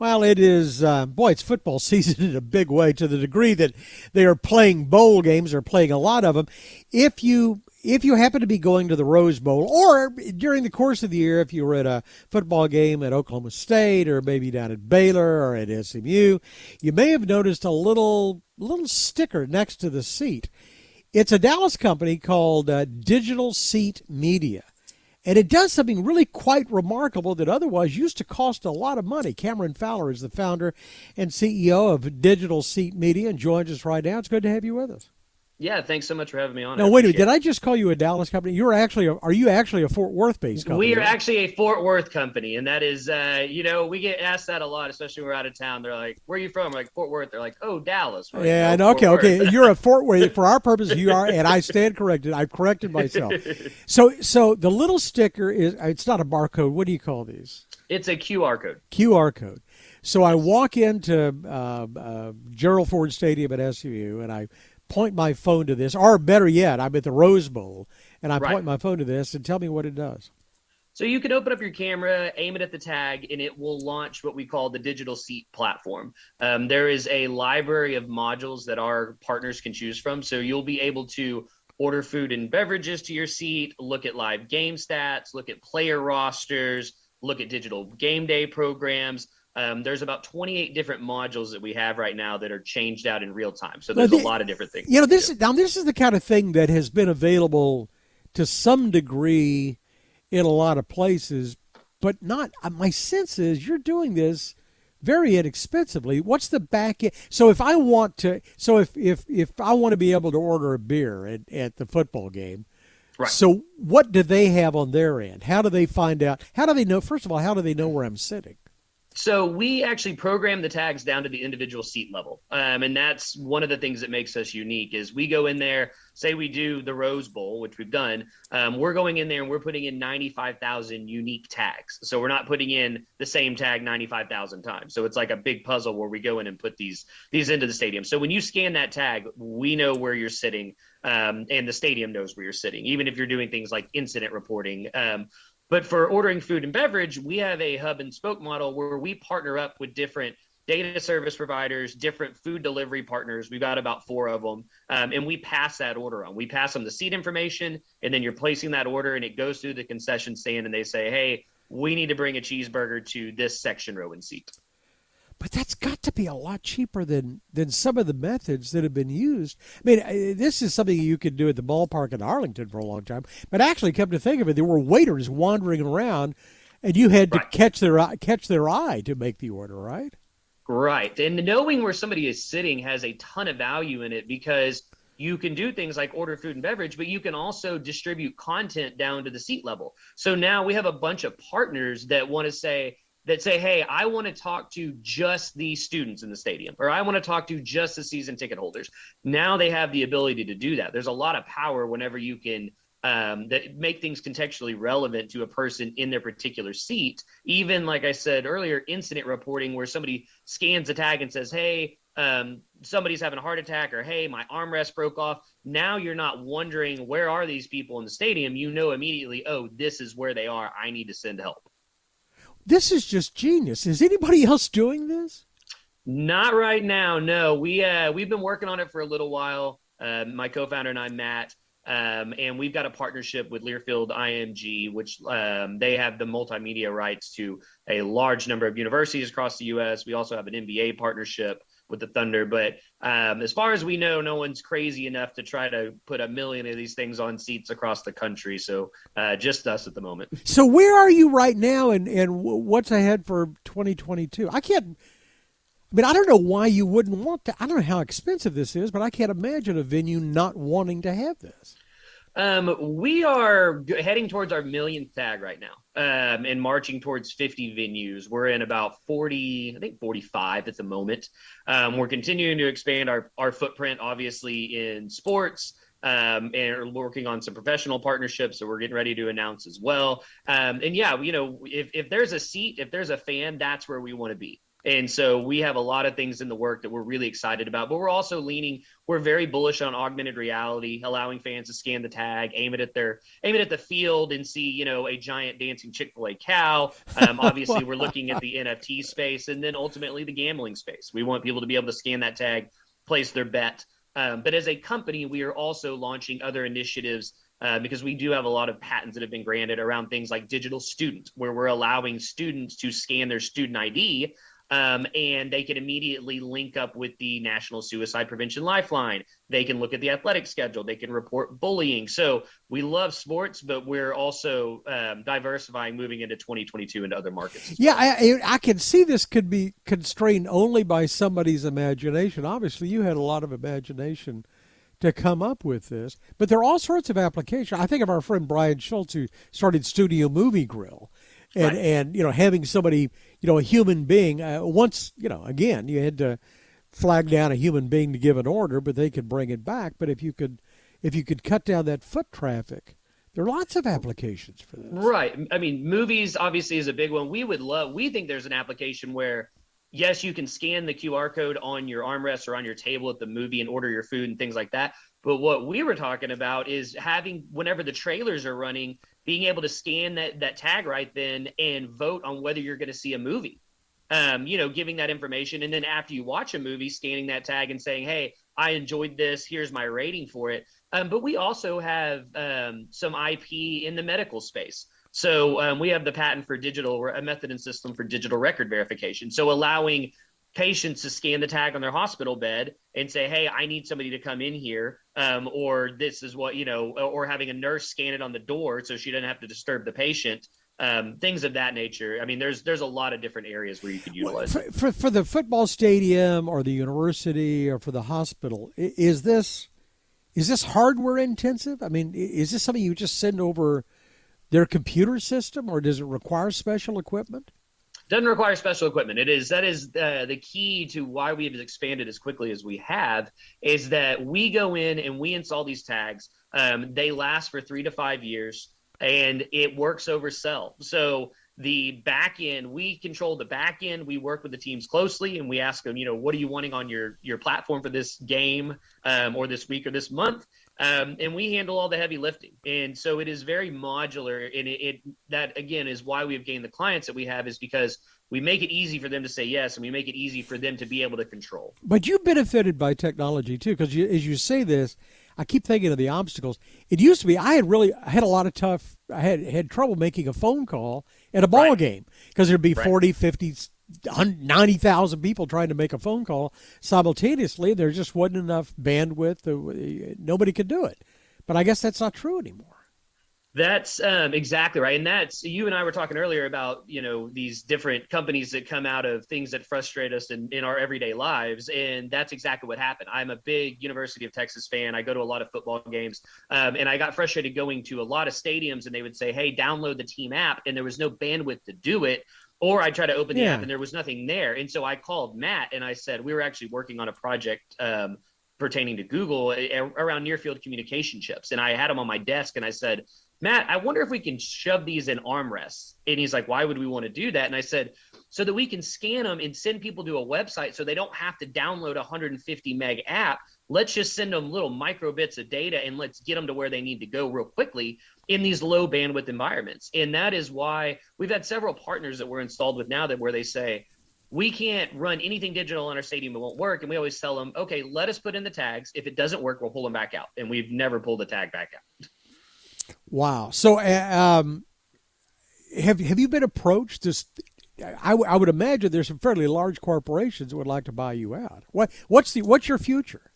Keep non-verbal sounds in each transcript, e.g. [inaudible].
Well, it is, uh, boy, it's football [laughs] season in a big way to the degree that they are playing bowl games or playing a lot of them. If you if you happen to be going to the Rose Bowl, or during the course of the year, if you were at a football game at Oklahoma State, or maybe down at Baylor or at SMU, you may have noticed a little little sticker next to the seat. It's a Dallas company called uh, Digital Seat Media. And it does something really quite remarkable that otherwise used to cost a lot of money. Cameron Fowler is the founder and CEO of Digital Seat Media and joins us right now. It's good to have you with us. Yeah, thanks so much for having me on. No, wait a minute. Did I just call you a Dallas company? You're actually, a, are you actually a Fort Worth based company? We are actually a Fort Worth company, and that is, uh, you know, we get asked that a lot, especially when we're out of town. They're like, "Where are you from?" We're like Fort Worth. They're like, "Oh, Dallas." Yeah, oh, okay, okay. You're a Fort Worth. [laughs] For our purposes, you are, and I stand corrected. I've corrected myself. so, so the little sticker is, it's not a barcode. What do you call these? It's a QR code. QR code. So I walk into uh, uh, Gerald Ford Stadium at SMU, and I point my phone to this, or better yet, I'm at the Rose Bowl and I right. point my phone to this and tell me what it does. So you can open up your camera, aim it at the tag, and it will launch what we call the digital seat platform. Um, there is a library of modules that our partners can choose from. So you'll be able to order food and beverages to your seat, look at live game stats, look at player rosters, look at digital game day programs. Um, there's about 28 different modules that we have right now that are changed out in real time. So there's the, a lot of different things. You know, this is, now this is the kind of thing that has been available to some degree in a lot of places, but not. Uh, my sense is you're doing this very inexpensively. What's the back end? So if I want to, so if if if I want to be able to order a beer at, at the football game. Right. So what do they have on their end? How do they find out? How do they know? First of all, how do they know where I'm sitting? So we actually program the tags down to the individual seat level, um, and that's one of the things that makes us unique. Is we go in there, say we do the Rose Bowl, which we've done. Um, we're going in there and we're putting in ninety-five thousand unique tags. So we're not putting in the same tag ninety-five thousand times. So it's like a big puzzle where we go in and put these these into the stadium. So when you scan that tag, we know where you're sitting, um, and the stadium knows where you're sitting. Even if you're doing things like incident reporting. But for ordering food and beverage, we have a hub and spoke model where we partner up with different data service providers, different food delivery partners. We've got about four of them. Um, and we pass that order on. We pass them the seat information, and then you're placing that order, and it goes through the concession stand, and they say, hey, we need to bring a cheeseburger to this section row and seat but that's got to be a lot cheaper than than some of the methods that have been used. I mean, uh, this is something you could do at the ballpark in Arlington for a long time, but actually, come to think of it, there were waiters wandering around, and you had to right. catch their eye, catch their eye to make the order, right? Right, and knowing where somebody is sitting has a ton of value in it because you can do things like order food and beverage, but you can also distribute content down to the seat level. So now we have a bunch of partners that want to say, that say, hey, I want to talk to just the students in the stadium, or I want to talk to just the season ticket holders. Now they have the ability to do that. There's a lot of power whenever you can um, that make things contextually relevant to a person in their particular seat. Even like I said earlier, incident reporting where somebody scans a tag and says, hey, um, somebody's having a heart attack or hey my armrest broke off now you're not wondering where are these people in the stadium you know immediately oh this is where they are i need to send help this is just genius. Is anybody else doing this? Not right now. No, we uh, we've been working on it for a little while. Uh, my co-founder and I, Matt, um, and we've got a partnership with Learfield IMG, which um, they have the multimedia rights to a large number of universities across the U.S. We also have an NBA partnership with the Thunder. But um, as far as we know, no one's crazy enough to try to put a million of these things on seats across the country. So uh, just us at the moment. So where are you right now, and and what's ahead for 2022? I can't. I mean, I don't know why you wouldn't want to. I don't know how expensive this is, but I can't imagine a venue not wanting to have this. Um, we are heading towards our millionth tag right now, um, and marching towards 50 venues. We're in about 40, I think 45 at the moment. Um, we're continuing to expand our our footprint, obviously in sports. Um, and working on some professional partnerships that we're getting ready to announce as well. Um, and yeah, you know, if, if there's a seat, if there's a fan, that's where we want to be. And so we have a lot of things in the work that we're really excited about. But we're also leaning, we're very bullish on augmented reality, allowing fans to scan the tag, aim it at their aim it at the field and see, you know, a giant dancing Chick-fil-A cow. Um, [laughs] obviously we're looking at the NFT space and then ultimately the gambling space. We want people to be able to scan that tag, place their bet. Um, but as a company, we are also launching other initiatives uh, because we do have a lot of patents that have been granted around things like digital student, where we're allowing students to scan their student ID um, and they can immediately link up with the National Suicide Prevention Lifeline. They can look at the athletic schedule. They can report bullying. So we love sports, but we're also um, diversifying, moving into 2022 into other markets. Yeah, I, I can see this could be constrained only by somebody's imagination. Obviously, you had a lot of imagination to come up with this. But there are all sorts of applications. I think of our friend Brian Schultz who started Studio Movie Grill, and right. and you know having somebody you know a human being uh, once you know again you had to flag down a human being to give an order, but they could bring it back. But if you could if you could cut down that foot traffic. There are lots of applications for this. Right. I mean, movies obviously is a big one. We would love, we think there's an application where yes, you can scan the QR code on your armrest or on your table at the movie and order your food and things like that. But what we were talking about is having whenever the trailers are running, being able to scan that that tag right then and vote on whether you're going to see a movie. Um, you know, giving that information, and then after you watch a movie, scanning that tag and saying, "Hey, I enjoyed this. Here's my rating for it." Um, but we also have um, some IP in the medical space. So um, we have the patent for digital, a method and system for digital record verification. So allowing patients to scan the tag on their hospital bed and say, "Hey, I need somebody to come in here," um, or this is what you know, or having a nurse scan it on the door so she doesn't have to disturb the patient. Um, things of that nature. I mean, there's there's a lot of different areas where you could utilize for, for, for the football stadium or the university or for the hospital. Is this is this hardware intensive? I mean, is this something you just send over? their computer system, or does it require special equipment? Doesn't require special equipment. It is that is uh, the key to why we have expanded as quickly as we have. Is that we go in and we install these tags. Um, they last for three to five years, and it works over cell. So the back end we control the back end we work with the teams closely and we ask them you know what are you wanting on your your platform for this game um, or this week or this month um, and we handle all the heavy lifting. And so it is very modular. And it, it, that again is why we've gained the clients that we have is because we make it easy for them to say yes, and we make it easy for them to be able to control. But you benefited by technology too, because as you say this, I keep thinking of the obstacles. It used to be I had really I had a lot of tough I had had trouble making a phone call at a ball right. game because there'd be right. 40, 50 90,000 people trying to make a phone call simultaneously. There just wasn't enough bandwidth. Nobody could do it. But I guess that's not true anymore. That's um, exactly right, and that's you and I were talking earlier about you know these different companies that come out of things that frustrate us in, in our everyday lives, and that's exactly what happened. I'm a big University of Texas fan. I go to a lot of football games, um, and I got frustrated going to a lot of stadiums, and they would say, "Hey, download the team app," and there was no bandwidth to do it or I tried to open the yeah. app and there was nothing there. And so I called Matt and I said, we were actually working on a project um, pertaining to Google around near field communication chips. And I had them on my desk and I said, Matt, I wonder if we can shove these in armrests. And he's like, why would we want to do that? And I said, so that we can scan them and send people to a website so they don't have to download a 150 meg app. Let's just send them little micro bits of data and let's get them to where they need to go real quickly in these low bandwidth environments. And that is why we've had several partners that we're installed with now that where they say, we can't run anything digital in our stadium, it won't work. And we always tell them, okay, let us put in the tags. If it doesn't work, we'll pull them back out. And we've never pulled the tag back out. Wow. So, uh, um, have have you been approached? Just, I, w- I would imagine there's some fairly large corporations that would like to buy you out. What what's the what's your future?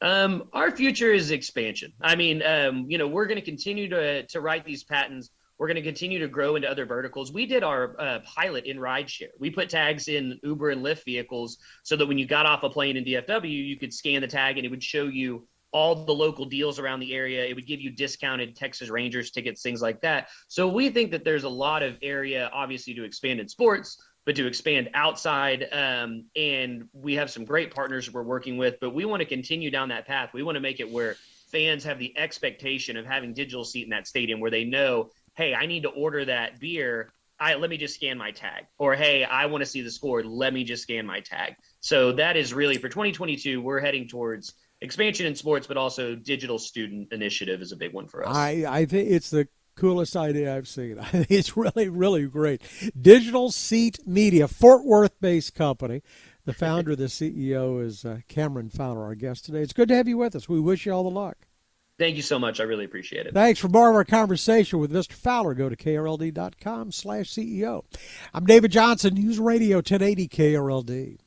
Um, our future is expansion. I mean, um, you know, we're going to continue to to write these patents. We're going to continue to grow into other verticals. We did our uh, pilot in rideshare. We put tags in Uber and Lyft vehicles so that when you got off a plane in DFW, you could scan the tag and it would show you all the local deals around the area. It would give you discounted Texas Rangers tickets, things like that. So we think that there's a lot of area, obviously, to expand in sports but to expand outside. Um, and we have some great partners we're working with, but we want to continue down that path. We want to make it where fans have the expectation of having digital seat in that stadium where they know, hey, I need to order that beer I let me just scan my tag, or hey, I want to see the score. Let me just scan my tag. So that is really for 2022. We're heading towards expansion in sports, but also digital student initiative is a big one for us. I I think it's the coolest idea I've seen. [laughs] I think it's really really great. Digital Seat Media, Fort Worth based company. The [laughs] founder, the CEO is uh, Cameron Fowler, our guest today. It's good to have you with us. We wish you all the luck. Thank you so much. I really appreciate it. Thanks for more of our conversation with Mr. Fowler. Go to krld.com slash CEO. I'm David Johnson, News Radio 1080 KRLD.